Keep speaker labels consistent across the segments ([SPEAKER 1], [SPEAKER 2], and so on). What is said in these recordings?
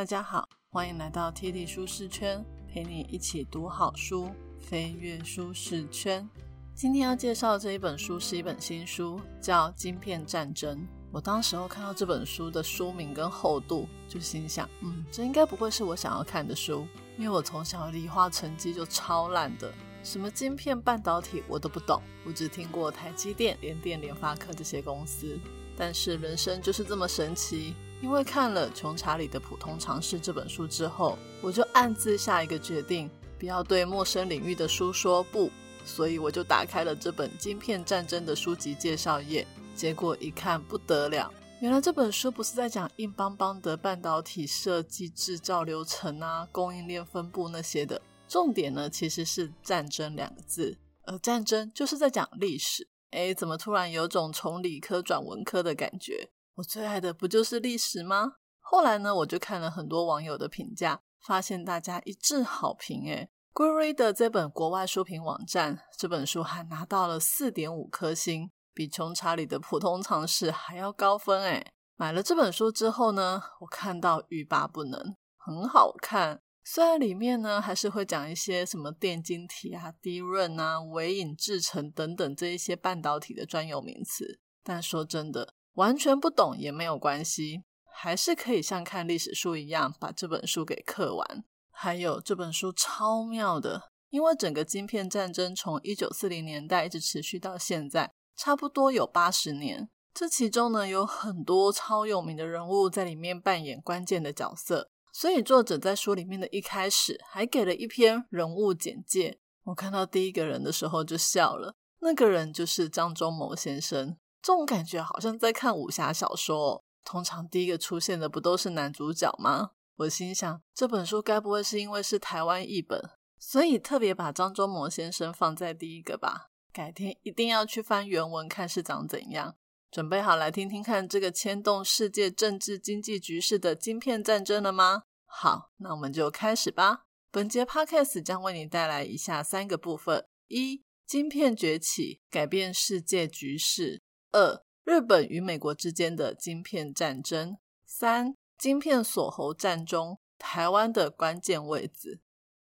[SPEAKER 1] 大家好，欢迎来到 T T 舒适圈，陪你一起读好书，飞跃舒适圈。今天要介绍这一本书是一本新书，叫《晶片战争》。我当时候看到这本书的书名跟厚度，就心想，嗯，这应该不会是我想要看的书，因为我从小理化成绩就超烂的，什么晶片、半导体我都不懂，我只听过台积电、联电、联发科这些公司。但是人生就是这么神奇。因为看了《穷查理的普通常识》这本书之后，我就暗自下一个决定，不要对陌生领域的书说不。所以我就打开了这本《晶片战争》的书籍介绍页，结果一看不得了，原来这本书不是在讲硬邦邦的半导体设计、制造流程啊、供应链分布那些的，重点呢其实是“战争”两个字，而战争就是在讲历史。哎，怎么突然有种从理科转文科的感觉？我最爱的不就是历史吗？后来呢，我就看了很多网友的评价，发现大家一致好评。诶 g r e e 的这本国外书评网站，这本书还拿到了四点五颗星，比《穷查理的普通常识》还要高分。诶买了这本书之后呢，我看到欲罢不能，很好看。虽然里面呢还是会讲一些什么电晶体啊、低润啊、微影制成等等这一些半导体的专有名词，但说真的。完全不懂也没有关系，还是可以像看历史书一样把这本书给刻完。还有这本书超妙的，因为整个晶片战争从一九四零年代一直持续到现在，差不多有八十年。这其中呢有很多超有名的人物在里面扮演关键的角色，所以作者在书里面的一开始还给了一篇人物简介。我看到第一个人的时候就笑了，那个人就是张忠谋先生。这种感觉好像在看武侠小说，通常第一个出现的不都是男主角吗？我心想，这本书该不会是因为是台湾译本，所以特别把张忠谋先生放在第一个吧？改天一定要去翻原文看是长怎样。准备好来听听看这个牵动世界政治经济局势的晶片战争了吗？好，那我们就开始吧。本节 podcast 将为你带来以下三个部分：一、晶片崛起，改变世界局势。二、日本与美国之间的晶片战争；三、晶片锁喉战中台湾的关键位置。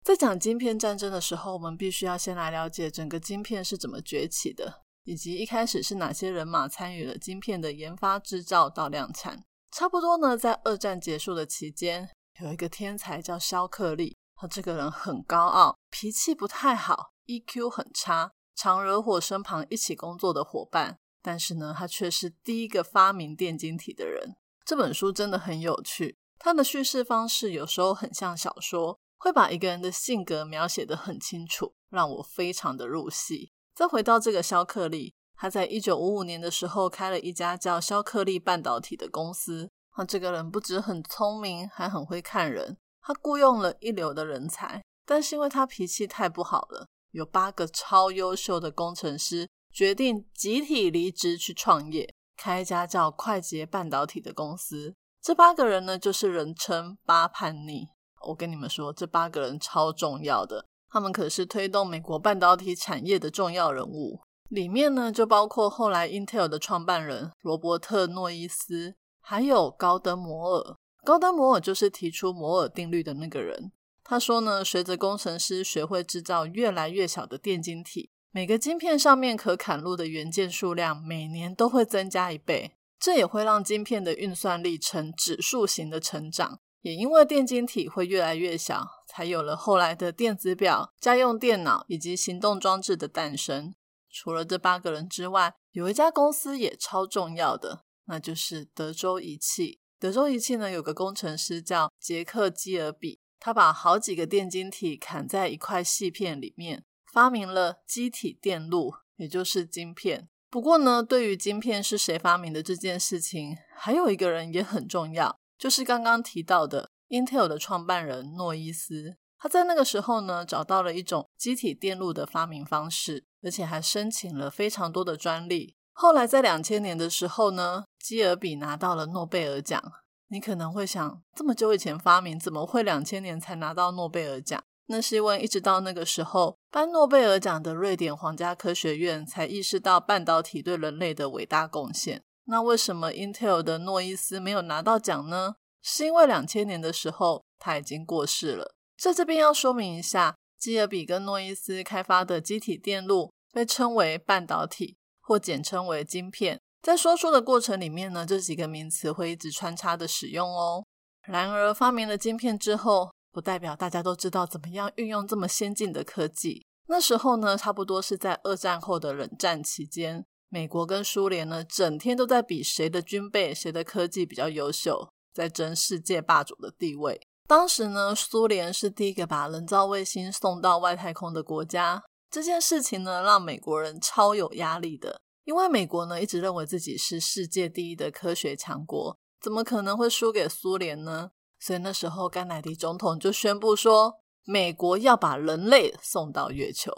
[SPEAKER 1] 在讲晶片战争的时候，我们必须要先来了解整个晶片是怎么崛起的，以及一开始是哪些人马参与了晶片的研发、制造到量产。差不多呢，在二战结束的期间，有一个天才叫肖克利，他这个人很高傲，脾气不太好，EQ 很差，常惹火身旁一起工作的伙伴。但是呢，他却是第一个发明电晶体的人。这本书真的很有趣，它的叙事方式有时候很像小说，会把一个人的性格描写得很清楚，让我非常的入戏。再回到这个肖克利，他在一九五五年的时候开了一家叫肖克利半导体的公司。他这个人不止很聪明，还很会看人。他雇佣了一流的人才，但是因为他脾气太不好了，有八个超优秀的工程师。决定集体离职去创业，开一家叫快捷半导体的公司。这八个人呢，就是人称八叛逆。我跟你们说，这八个人超重要的，他们可是推动美国半导体产业的重要人物。里面呢，就包括后来 Intel 的创办人罗伯特诺伊斯，还有高登摩尔。高登摩尔就是提出摩尔定律的那个人。他说呢，随着工程师学会制造越来越小的电晶体。每个晶片上面可砍入的元件数量每年都会增加一倍，这也会让晶片的运算力呈指数型的成长。也因为电晶体会越来越小，才有了后来的电子表、家用电脑以及行动装置的诞生。除了这八个人之外，有一家公司也超重要的，那就是德州仪器。德州仪器呢，有个工程师叫杰克基尔比，他把好几个电晶体砍在一块细片里面。发明了机体电路，也就是晶片。不过呢，对于晶片是谁发明的这件事情，还有一个人也很重要，就是刚刚提到的 Intel 的创办人诺伊斯。他在那个时候呢，找到了一种机体电路的发明方式，而且还申请了非常多的专利。后来在两千年的时候呢，基尔比拿到了诺贝尔奖。你可能会想，这么久以前发明，怎么会两千年才拿到诺贝尔奖？那是因为一直到那个时候，颁诺贝尔奖的瑞典皇家科学院才意识到半导体对人类的伟大贡献。那为什么 Intel 的诺伊斯没有拿到奖呢？是因为两千年的时候他已经过世了。在这边要说明一下，基尔比跟诺伊斯开发的机体电路被称为半导体，或简称为晶片。在说书的过程里面呢，这几个名词会一直穿插的使用哦。然而，发明了晶片之后，不代表大家都知道怎么样运用这么先进的科技。那时候呢，差不多是在二战后的冷战期间，美国跟苏联呢，整天都在比谁的军备、谁的科技比较优秀，在争世界霸主的地位。当时呢，苏联是第一个把人造卫星送到外太空的国家。这件事情呢，让美国人超有压力的，因为美国呢一直认为自己是世界第一的科学强国，怎么可能会输给苏联呢？所以那时候，甘乃迪总统就宣布说。美国要把人类送到月球，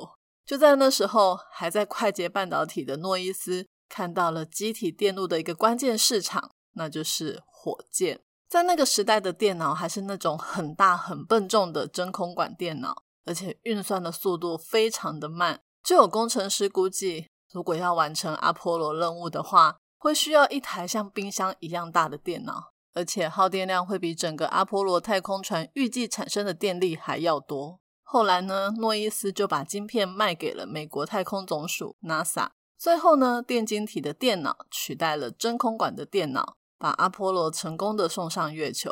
[SPEAKER 1] 就在那时候，还在快捷半导体的诺伊斯看到了机体电路的一个关键市场，那就是火箭。在那个时代的电脑还是那种很大很笨重的真空管电脑，而且运算的速度非常的慢。就有工程师估计，如果要完成阿波罗任务的话，会需要一台像冰箱一样大的电脑。而且耗电量会比整个阿波罗太空船预计产生的电力还要多。后来呢，诺伊斯就把晶片卖给了美国太空总署 NASA。最后呢，电晶体的电脑取代了真空管的电脑，把阿波罗成功的送上月球。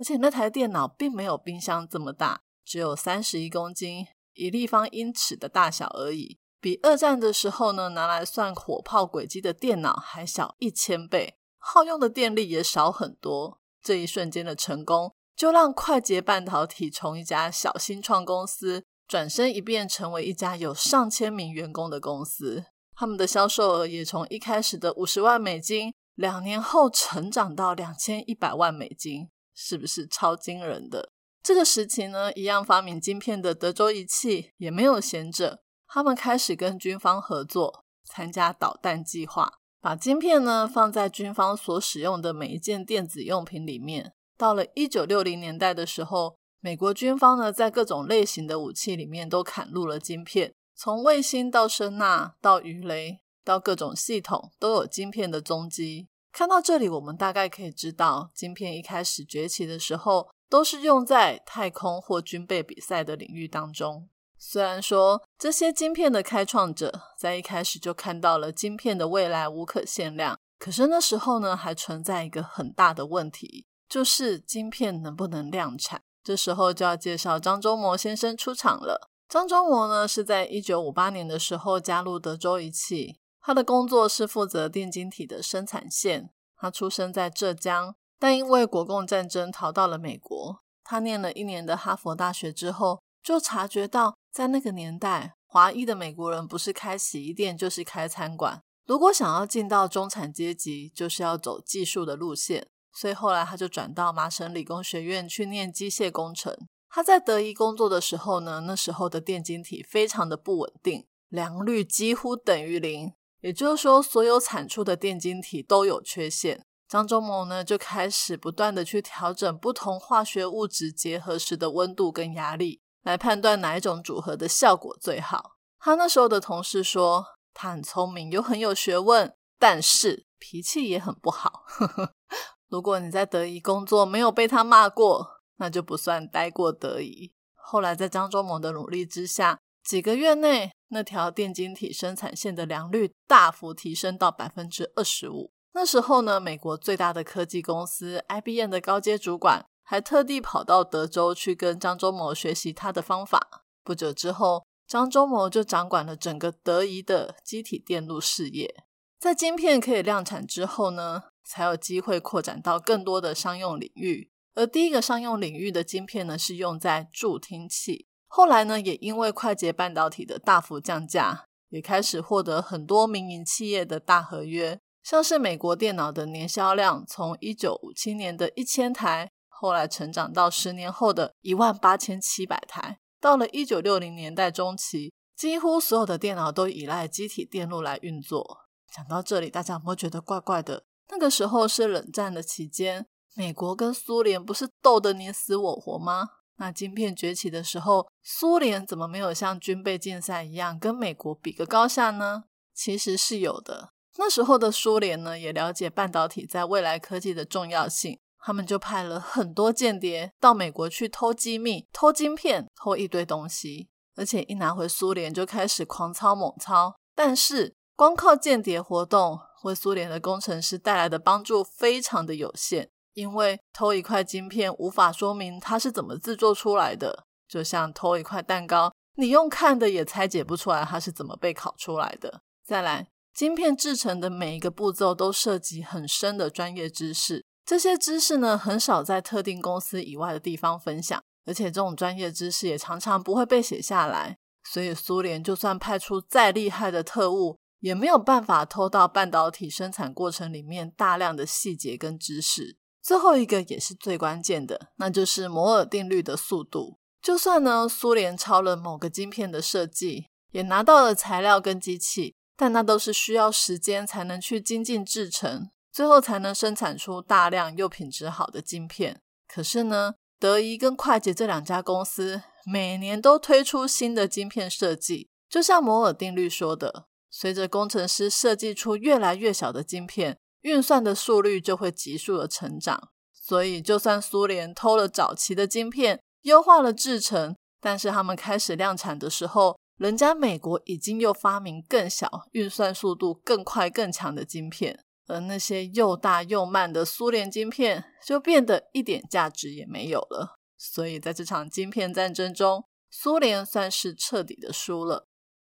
[SPEAKER 1] 而且那台电脑并没有冰箱这么大，只有三十一公斤一立方英尺的大小而已，比二战的时候呢拿来算火炮轨迹的电脑还小一千倍。耗用的电力也少很多。这一瞬间的成功，就让快捷半导体从一家小新创公司转身一变成为一家有上千名员工的公司。他们的销售额也从一开始的五十万美金，两年后成长到两千一百万美金，是不是超惊人的？这个时期呢，一样发明晶片的德州仪器也没有闲着，他们开始跟军方合作，参加导弹计划。把晶片呢放在军方所使用的每一件电子用品里面。到了一九六零年代的时候，美国军方呢在各种类型的武器里面都砍入了晶片，从卫星到声纳到鱼雷到各种系统都有晶片的踪迹。看到这里，我们大概可以知道，晶片一开始崛起的时候，都是用在太空或军备比赛的领域当中。虽然说这些晶片的开创者在一开始就看到了晶片的未来无可限量，可是那时候呢，还存在一个很大的问题，就是晶片能不能量产。这时候就要介绍张忠谋先生出场了。张忠谋呢是在一九五八年的时候加入德州仪器，他的工作是负责电晶体的生产线。他出生在浙江，但因为国共战争逃到了美国。他念了一年的哈佛大学之后，就察觉到。在那个年代，华裔的美国人不是开洗衣店，就是开餐馆。如果想要进到中产阶级，就是要走技术的路线。所以后来他就转到麻省理工学院去念机械工程。他在德仪工作的时候呢，那时候的电晶体非常的不稳定，良率几乎等于零，也就是说，所有产出的电晶体都有缺陷。张忠谋呢就开始不断的去调整不同化学物质结合时的温度跟压力。来判断哪一种组合的效果最好。他那时候的同事说，他很聪明又很有学问，但是脾气也很不好。如果你在德仪工作没有被他骂过，那就不算待过德仪。后来在张忠谋的努力之下，几个月内那条电晶体生产线的良率大幅提升到百分之二十五。那时候呢，美国最大的科技公司 IBM 的高阶主管。还特地跑到德州去跟张忠谋学习他的方法。不久之后，张忠谋就掌管了整个德仪的机体电路事业。在晶片可以量产之后呢，才有机会扩展到更多的商用领域。而第一个商用领域的晶片呢，是用在助听器。后来呢，也因为快捷半导体的大幅降价，也开始获得很多民营企业的大合约。像是美国电脑的年销量，从一九五七年的一千台。后来成长到十年后的一万八千七百台，到了一九六零年代中期，几乎所有的电脑都依赖机体电路来运作。讲到这里，大家有没有觉得怪怪的？那个时候是冷战的期间，美国跟苏联不是斗得你死我活吗？那晶片崛起的时候，苏联怎么没有像军备竞赛一样跟美国比个高下呢？其实是有的。那时候的苏联呢，也了解半导体在未来科技的重要性。他们就派了很多间谍到美国去偷机密、偷晶片、偷一堆东西，而且一拿回苏联就开始狂操猛操。但是光靠间谍活动为苏联的工程师带来的帮助非常的有限，因为偷一块晶片无法说明它是怎么制作出来的，就像偷一块蛋糕，你用看的也拆解不出来它是怎么被烤出来的。再来，晶片制成的每一个步骤都涉及很深的专业知识。这些知识呢，很少在特定公司以外的地方分享，而且这种专业知识也常常不会被写下来。所以，苏联就算派出再厉害的特务，也没有办法偷到半导体生产过程里面大量的细节跟知识。最后一个也是最关键的，那就是摩尔定律的速度。就算呢，苏联抄了某个晶片的设计，也拿到了材料跟机器，但那都是需要时间才能去精进制成。最后才能生产出大量又品质好的晶片。可是呢，德仪跟快捷这两家公司每年都推出新的晶片设计，就像摩尔定律说的，随着工程师设计出越来越小的晶片，运算的速率就会急速的成长。所以，就算苏联偷了早期的晶片，优化了制程，但是他们开始量产的时候，人家美国已经又发明更小、运算速度更快、更强的晶片。而那些又大又慢的苏联晶片就变得一点价值也没有了。所以在这场晶片战争中，苏联算是彻底的输了。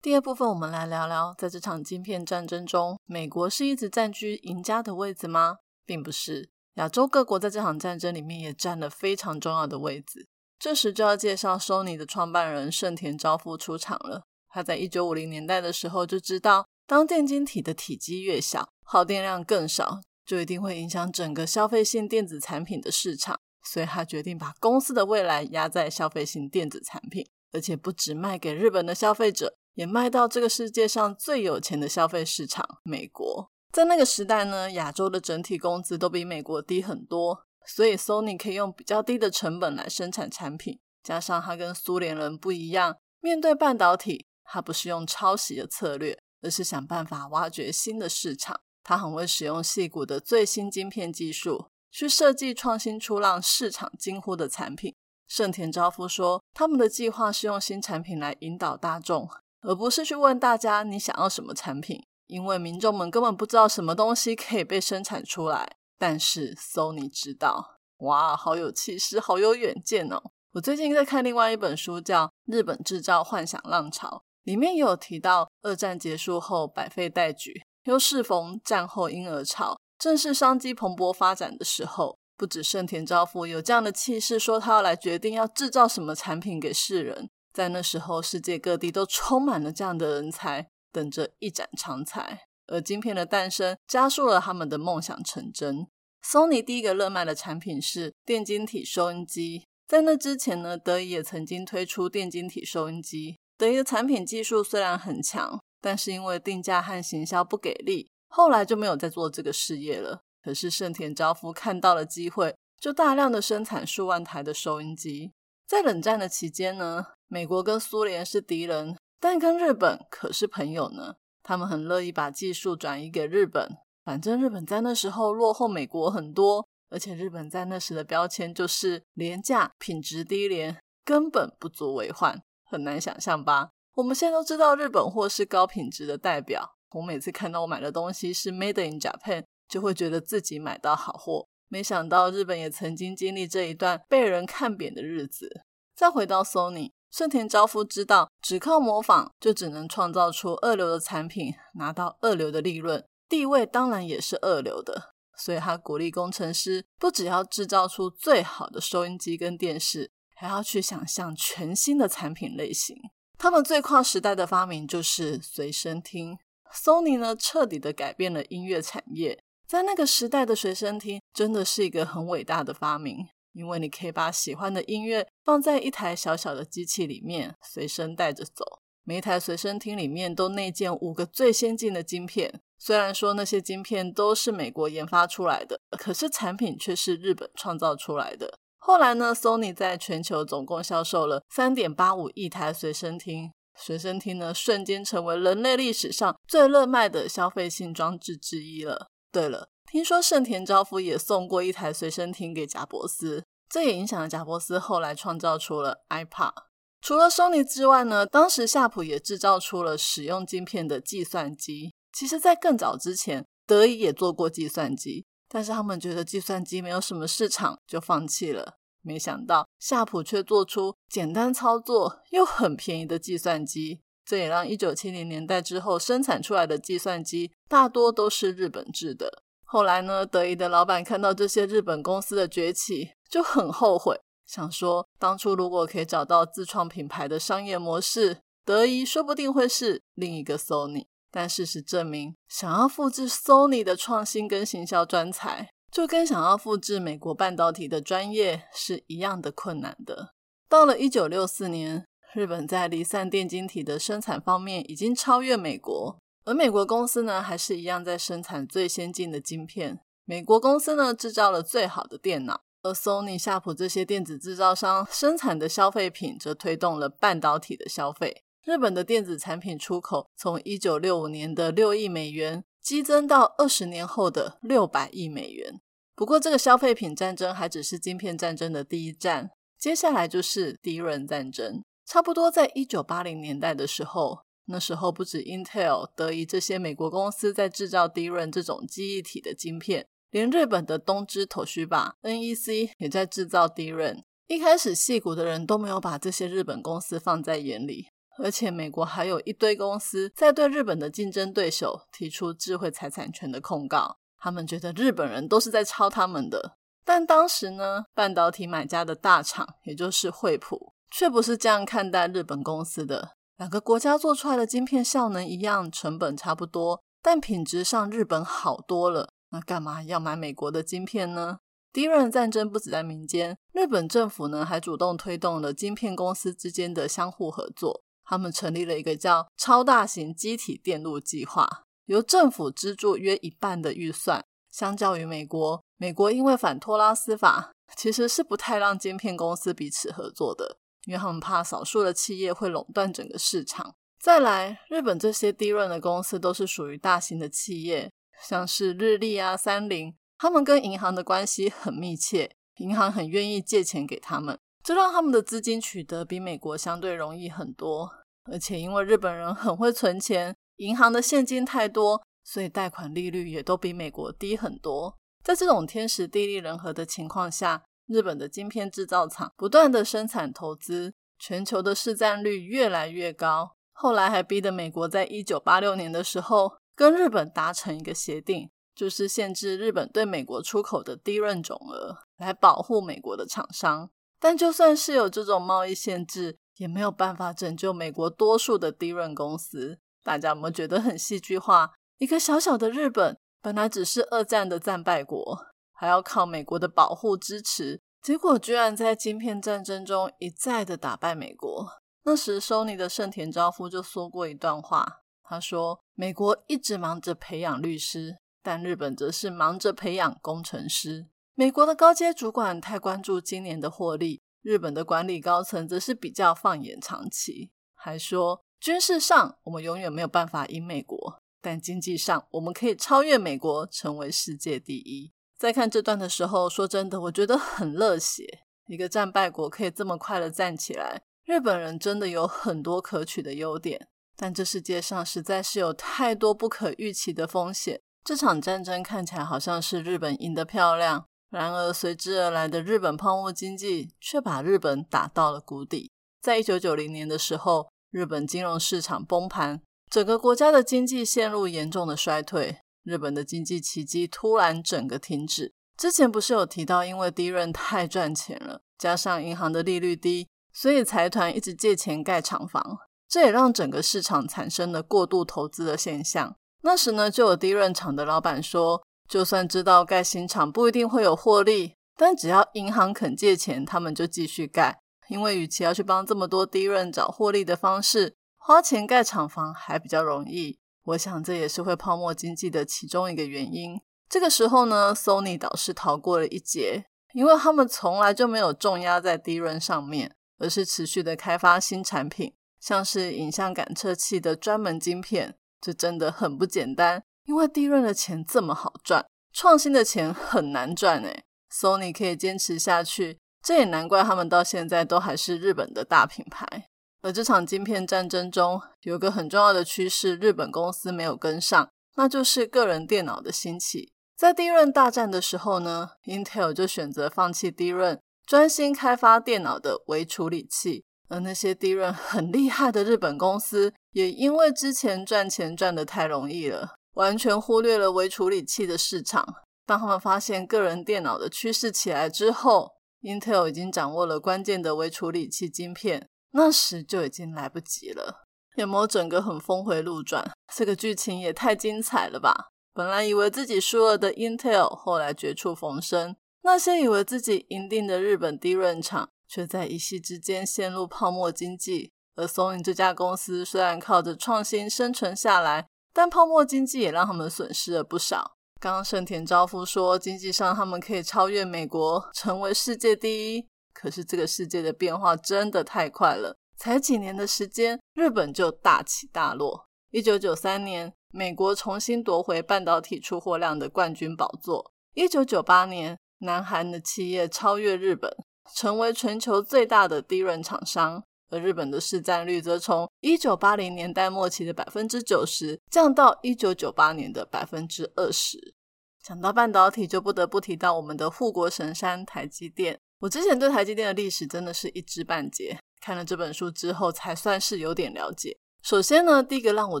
[SPEAKER 1] 第二部分，我们来聊聊，在这场晶片战争中，美国是一直占据赢家的位置吗？并不是，亚洲各国在这场战争里面也占了非常重要的位置。这时就要介绍 Sony 的创办人盛田昭夫出场了。他在一九五零年代的时候就知道，当电晶体的体积越小，耗电量更少，就一定会影响整个消费性电子产品的市场，所以他决定把公司的未来压在消费性电子产品，而且不只卖给日本的消费者，也卖到这个世界上最有钱的消费市场——美国。在那个时代呢，亚洲的整体工资都比美国低很多，所以 Sony 可以用比较低的成本来生产产品，加上他跟苏联人不一样，面对半导体，他不是用抄袭的策略，而是想办法挖掘新的市场。他很会使用细谷的最新晶片技术，去设计创新出让市场惊呼的产品。盛田昭夫说，他们的计划是用新产品来引导大众，而不是去问大家你想要什么产品，因为民众们根本不知道什么东西可以被生产出来。但是 Sony 知道，哇，好有气势，好有远见哦！我最近在看另外一本书，叫《日本制造幻想浪潮》，里面也有提到，二战结束后百废待举。又适逢战后婴儿潮，正是商机蓬勃发展的时候。不止盛田昭夫有这样的气势，说他要来决定要制造什么产品给世人。在那时候，世界各地都充满了这样的人才，等着一展长才。而晶片的诞生，加速了他们的梦想成真。Sony 第一个热卖的产品是电晶体收音机。在那之前呢，德仪也曾经推出电晶体收音机。德仪的产品技术虽然很强。但是因为定价和行销不给力，后来就没有再做这个事业了。可是盛田昭夫看到了机会，就大量的生产数万台的收音机。在冷战的期间呢，美国跟苏联是敌人，但跟日本可是朋友呢。他们很乐意把技术转移给日本，反正日本在那时候落后美国很多，而且日本在那时的标签就是廉价、品质低廉，根本不足为患。很难想象吧？我们现在都知道日本货是高品质的代表。我每次看到我买的东西是 Made in Japan，就会觉得自己买到好货。没想到日本也曾经经历这一段被人看扁的日子。再回到 Sony，盛田昭夫知道，只靠模仿就只能创造出二流的产品，拿到二流的利润，地位当然也是二流的。所以他鼓励工程师，不只要制造出最好的收音机跟电视，还要去想象全新的产品类型。他们最跨时代的发明就是随身听。Sony 呢，彻底的改变了音乐产业。在那个时代的随身听，真的是一个很伟大的发明，因为你可以把喜欢的音乐放在一台小小的机器里面，随身带着走。每一台随身听里面都内建五个最先进的晶片。虽然说那些晶片都是美国研发出来的，可是产品却是日本创造出来的。后来呢，Sony 在全球总共销售了三点八五亿台随身听，随身听呢瞬间成为人类历史上最热卖的消费性装置之一了。对了，听说盛田昭夫也送过一台随身听给贾伯斯，这也影响了贾伯斯后来创造出了 iPad。除了 Sony 之外呢，当时夏普也制造出了使用晶片的计算机。其实，在更早之前，德仪也做过计算机，但是他们觉得计算机没有什么市场，就放弃了。没想到夏普却做出简单操作又很便宜的计算机，这也让一九七零年代之后生产出来的计算机大多都是日本制的。后来呢，德仪的老板看到这些日本公司的崛起，就很后悔，想说当初如果可以找到自创品牌的商业模式，德仪说不定会是另一个 Sony。但事实证明，想要复制 Sony 的创新跟行销专才，就跟想要复制美国半导体的专业是一样的困难的。到了一九六四年，日本在离散电晶体的生产方面已经超越美国。而美国公司呢，还是一样在生产最先进的晶片。美国公司呢，制造了最好的电脑，而 Sony、夏普这些电子制造商生产的消费品，则推动了半导体的消费。日本的电子产品出口从一九六五年的六亿美元，激增到二十年后的六百亿美元。不过，这个消费品战争还只是晶片战争的第一战，接下来就是敌人战争。差不多在一九八零年代的时候。那时候不止 Intel、德仪这些美国公司在制造 DRAM 这种记忆体的晶片，连日本的东芝、头须吧、NEC 也在制造 DRAM。一开始，戏骨的人都没有把这些日本公司放在眼里，而且美国还有一堆公司在对日本的竞争对手提出智慧财产权的控告，他们觉得日本人都是在抄他们的。但当时呢，半导体买家的大厂，也就是惠普，却不是这样看待日本公司的。两个国家做出来的晶片效能一样，成本差不多，但品质上日本好多了。那干嘛要买美国的晶片呢？第一轮战争不止在民间，日本政府呢还主动推动了晶片公司之间的相互合作。他们成立了一个叫超大型机体电路计划，由政府资助约一半的预算。相较于美国，美国因为反托拉斯法，其实是不太让晶片公司彼此合作的。因为他们怕少数的企业会垄断整个市场。再来，日本这些低润的公司都是属于大型的企业，像是日立啊、三菱，他们跟银行的关系很密切，银行很愿意借钱给他们，这让他们的资金取得比美国相对容易很多。而且因为日本人很会存钱，银行的现金太多，所以贷款利率也都比美国低很多。在这种天时地利人和的情况下。日本的晶片制造厂不断的生产投资，全球的市占率越来越高。后来还逼得美国在一九八六年的时候跟日本达成一个协定，就是限制日本对美国出口的低润总额，来保护美国的厂商。但就算是有这种贸易限制，也没有办法拯救美国多数的低润公司。大家有没有觉得很戏剧化？一个小小的日本，本来只是二战的战败国。还要靠美国的保护支持，结果居然在晶片战争中一再的打败美国。那时，Sony 的盛田昭夫就说过一段话，他说：“美国一直忙着培养律师，但日本则是忙着培养工程师。美国的高阶主管太关注今年的获利，日本的管理高层则是比较放眼长期。还说，军事上我们永远没有办法赢美国，但经济上我们可以超越美国，成为世界第一。”在看这段的时候，说真的，我觉得很热血。一个战败国可以这么快的站起来，日本人真的有很多可取的优点。但这世界上实在是有太多不可预期的风险。这场战争看起来好像是日本赢得漂亮，然而随之而来的日本泡沫经济却把日本打到了谷底。在一九九零年的时候，日本金融市场崩盘，整个国家的经济陷入严重的衰退。日本的经济奇迹突然整个停止。之前不是有提到，因为低润太赚钱了，加上银行的利率低，所以财团一直借钱盖厂房，这也让整个市场产生了过度投资的现象。那时呢，就有低润厂的老板说，就算知道盖新厂不一定会有获利，但只要银行肯借钱，他们就继续盖，因为与其要去帮这么多低润找获利的方式，花钱盖厂房还比较容易。我想这也是会泡沫经济的其中一个原因。这个时候呢，Sony 倒是逃过了一劫，因为他们从来就没有重压在低润上面，而是持续的开发新产品，像是影像感测器的专门晶片。这真的很不简单，因为低润的钱这么好赚，创新的钱很难赚诶 Sony 可以坚持下去，这也难怪他们到现在都还是日本的大品牌。而这场晶片战争中，有个很重要的趋势，日本公司没有跟上，那就是个人电脑的兴起。在第一轮大战的时候呢，Intel 就选择放弃低润，专心开发电脑的微处理器。而那些低润很厉害的日本公司，也因为之前赚钱赚得太容易了，完全忽略了微处理器的市场。当他们发现个人电脑的趋势起来之后，Intel 已经掌握了关键的微处理器晶片。那时就已经来不及了，有没有整个很峰回路转？这个剧情也太精彩了吧！本来以为自己输了的 Intel，后来绝处逢生；那些以为自己赢定的日本低润厂，却在一夕之间陷入泡沫经济。而 Sony 这家公司虽然靠着创新生存下来，但泡沫经济也让他们损失了不少。刚刚盛田昭夫说，经济上他们可以超越美国，成为世界第一。可是这个世界的变化真的太快了，才几年的时间，日本就大起大落。一九九三年，美国重新夺回半导体出货量的冠军宝座。一九九八年，南韩的企业超越日本，成为全球最大的低润厂商，而日本的市占率则从一九八零年代末期的百分之九十降到一九九八年的百分之二十。讲到半导体，就不得不提到我们的护国神山台积电。我之前对台积电的历史真的是一知半解，看了这本书之后才算是有点了解。首先呢，第一个让我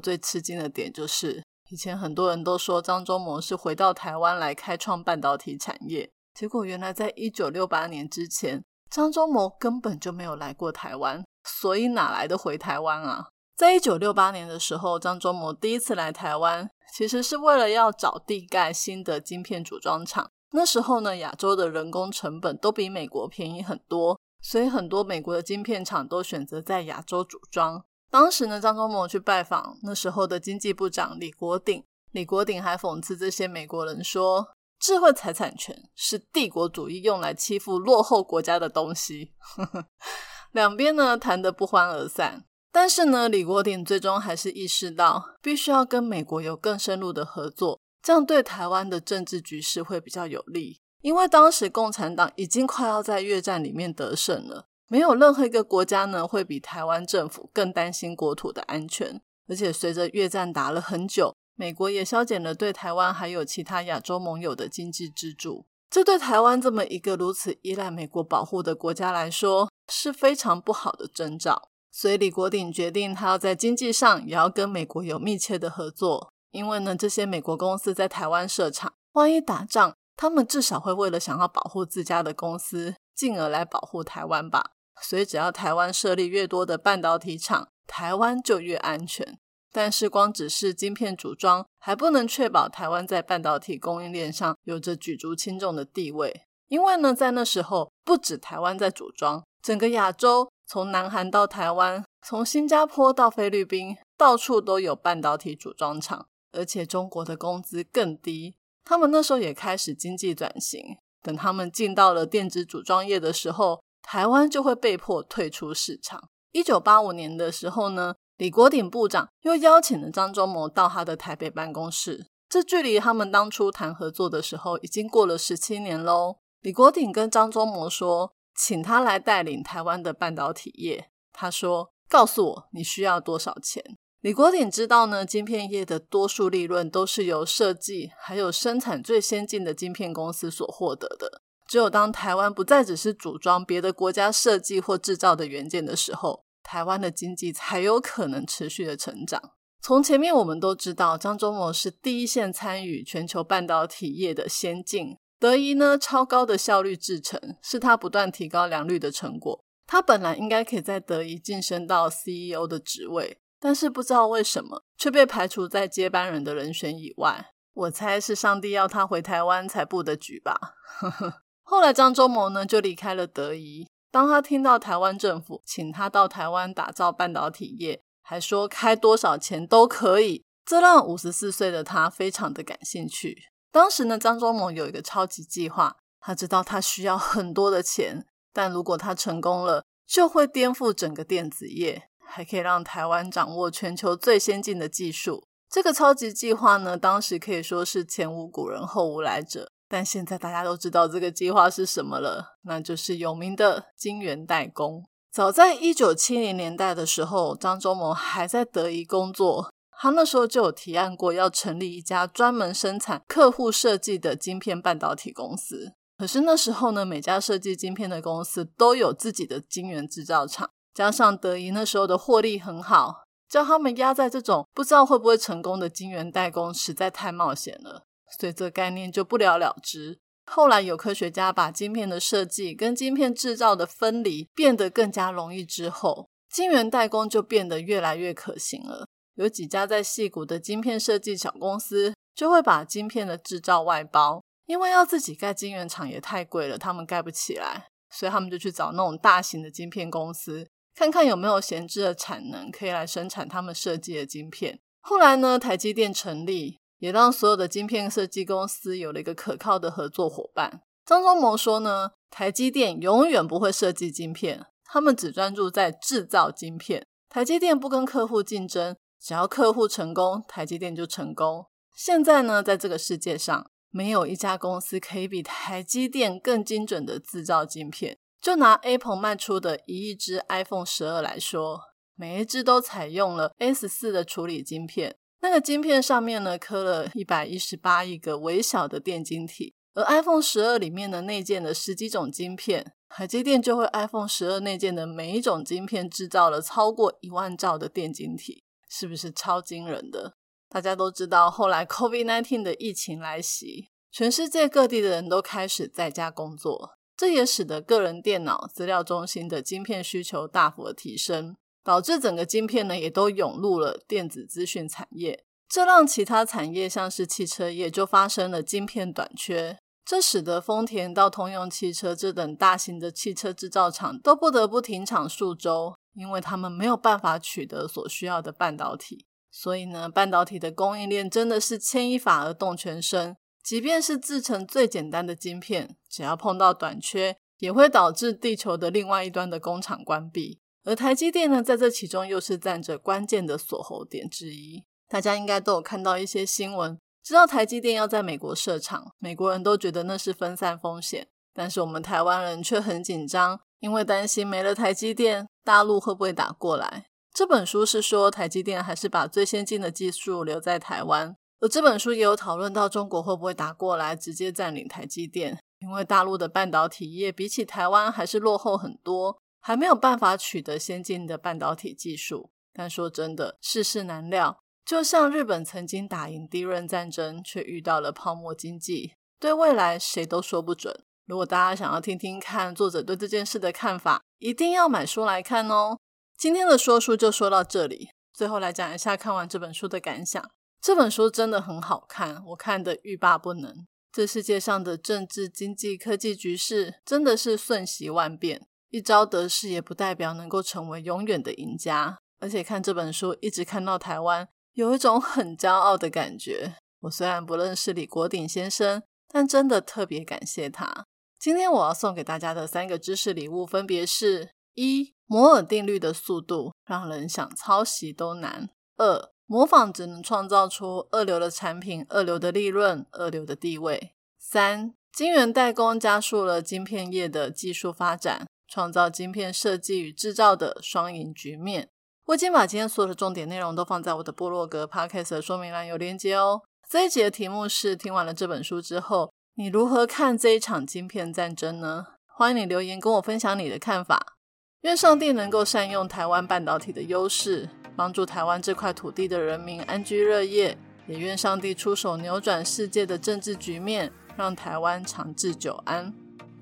[SPEAKER 1] 最吃惊的点就是，以前很多人都说张忠谋是回到台湾来开创半导体产业，结果原来在一九六八年之前，张忠谋根本就没有来过台湾，所以哪来的回台湾啊？在一九六八年的时候，张忠谋第一次来台湾，其实是为了要找地盖新的晶片组装厂。那时候呢，亚洲的人工成本都比美国便宜很多，所以很多美国的晶片厂都选择在亚洲组装。当时呢，张忠谋去拜访那时候的经济部长李国鼎，李国鼎还讽刺这些美国人说：“智慧财产权是帝国主义用来欺负落后国家的东西。”两边呢谈得不欢而散。但是呢，李国鼎最终还是意识到，必须要跟美国有更深入的合作。这样对台湾的政治局势会比较有利，因为当时共产党已经快要在越战里面得胜了，没有任何一个国家呢会比台湾政府更担心国土的安全。而且随着越战打了很久，美国也削减了对台湾还有其他亚洲盟友的经济支柱，这对台湾这么一个如此依赖美国保护的国家来说是非常不好的征兆。所以李国鼎决定，他要在经济上也要跟美国有密切的合作。因为呢，这些美国公司在台湾设厂，万一打仗，他们至少会为了想要保护自家的公司，进而来保护台湾吧。所以，只要台湾设立越多的半导体厂，台湾就越安全。但是，光只是晶片组装，还不能确保台湾在半导体供应链上有着举足轻重的地位。因为呢，在那时候，不止台湾在组装，整个亚洲，从南韩到台湾，从新加坡到菲律宾，到处都有半导体组装厂。而且中国的工资更低，他们那时候也开始经济转型。等他们进到了电子组装业的时候，台湾就会被迫退出市场。一九八五年的时候呢，李国鼎部长又邀请了张忠谋到他的台北办公室。这距离他们当初谈合作的时候，已经过了十七年喽。李国鼎跟张忠谋说，请他来带领台湾的半导体业。他说：“告诉我你需要多少钱。”李国鼎知道呢，晶片业的多数利润都是由设计还有生产最先进的晶片公司所获得的。只有当台湾不再只是组装别的国家设计或制造的元件的时候，台湾的经济才有可能持续的成长。从前面我们都知道，张忠谋是第一线参与全球半导体业的先进。德仪呢，超高的效率制成是他不断提高良率的成果。他本来应该可以在德仪晋升到 CEO 的职位。但是不知道为什么却被排除在接班人的人选以外。我猜是上帝要他回台湾才布的局吧。后来张忠谋呢就离开了德仪。当他听到台湾政府请他到台湾打造半导体业，还说开多少钱都可以，这让五十四岁的他非常的感兴趣。当时呢，张忠谋有一个超级计划，他知道他需要很多的钱，但如果他成功了，就会颠覆整个电子业。还可以让台湾掌握全球最先进的技术，这个超级计划呢，当时可以说是前无古人后无来者。但现在大家都知道这个计划是什么了，那就是有名的晶圆代工。早在一九七零年代的时候，张忠谋还在德仪工作，他那时候就有提案过要成立一家专门生产客户设计的晶片半导体公司。可是那时候呢，每家设计晶片的公司都有自己的晶圆制造厂，加上德仪那时候的获利很好，叫他们压在这种不知道会不会成功的晶圆代工，实在太冒险了。所以这概念就不了了之。后来有科学家把晶片的设计跟晶片制造的分离变得更加容易之后，晶圆代工就变得越来越可行了。有几家在细谷的晶片设计小公司就会把晶片的制造外包，因为要自己盖晶圆厂也太贵了，他们盖不起来，所以他们就去找那种大型的晶片公司，看看有没有闲置的产能可以来生产他们设计的晶片。后来呢，台积电成立。也让所有的晶片设计公司有了一个可靠的合作伙伴。张忠谋说呢，台积电永远不会设计晶片，他们只专注在制造晶片。台积电不跟客户竞争，只要客户成功，台积电就成功。现在呢，在这个世界上，没有一家公司可以比台积电更精准的制造晶片。就拿 Apple 卖出的一亿只 iPhone 十二来说，每一只都采用了 S 四的处理晶片。那个晶片上面呢，刻了一百一十八亿个微小的电晶体，而 iPhone 十二里面的内建的十几种晶片，海基电就会 iPhone 十二内建的每一种晶片制造了超过一万兆的电晶体，是不是超惊人的？大家都知道，后来 COVID-19 的疫情来袭，全世界各地的人都开始在家工作，这也使得个人电脑、资料中心的晶片需求大幅的提升。导致整个晶片呢，也都涌入了电子资讯产业，这让其他产业像是汽车业就发生了晶片短缺，这使得丰田到通用汽车这等大型的汽车制造厂都不得不停厂数周，因为他们没有办法取得所需要的半导体。所以呢，半导体的供应链真的是牵一发而动全身，即便是制成最简单的晶片，只要碰到短缺，也会导致地球的另外一端的工厂关闭。而台积电呢，在这其中又是占着关键的锁喉点之一。大家应该都有看到一些新闻，知道台积电要在美国设厂，美国人都觉得那是分散风险，但是我们台湾人却很紧张，因为担心没了台积电，大陆会不会打过来？这本书是说台积电还是把最先进的技术留在台湾，而这本书也有讨论到中国会不会打过来，直接占领台积电，因为大陆的半导体业比起台湾还是落后很多。还没有办法取得先进的半导体技术，但说真的，世事难料。就像日本曾经打赢第一轮战争，却遇到了泡沫经济，对未来谁都说不准。如果大家想要听听看作者对这件事的看法，一定要买书来看哦。今天的说书就说到这里，最后来讲一下看完这本书的感想。这本书真的很好看，我看的欲罢不能。这世界上的政治、经济、科技局势真的是瞬息万变。一朝得势也不代表能够成为永远的赢家，而且看这本书一直看到台湾，有一种很骄傲的感觉。我虽然不认识李国鼎先生，但真的特别感谢他。今天我要送给大家的三个知识礼物，分别是：一、摩尔定律的速度让人想抄袭都难；二、模仿只能创造出二流的产品、二流的利润、二流的地位；三、晶圆代工加速了晶片业的技术发展。创造晶片设计与制造的双赢局面。我已经把今天所有的重点内容都放在我的部落格 podcast 的说明栏有连接哦。这一集的题目是：听完了这本书之后，你如何看这一场晶片战争呢？欢迎你留言跟我分享你的看法。愿上帝能够善用台湾半导体的优势，帮助台湾这块土地的人民安居乐业。也愿上帝出手扭转世界的政治局面，让台湾长治久安。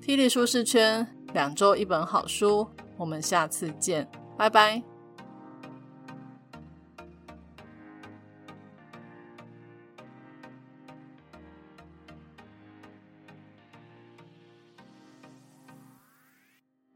[SPEAKER 1] 霹雳舒适圈。两周一本好书，我们下次见，拜拜。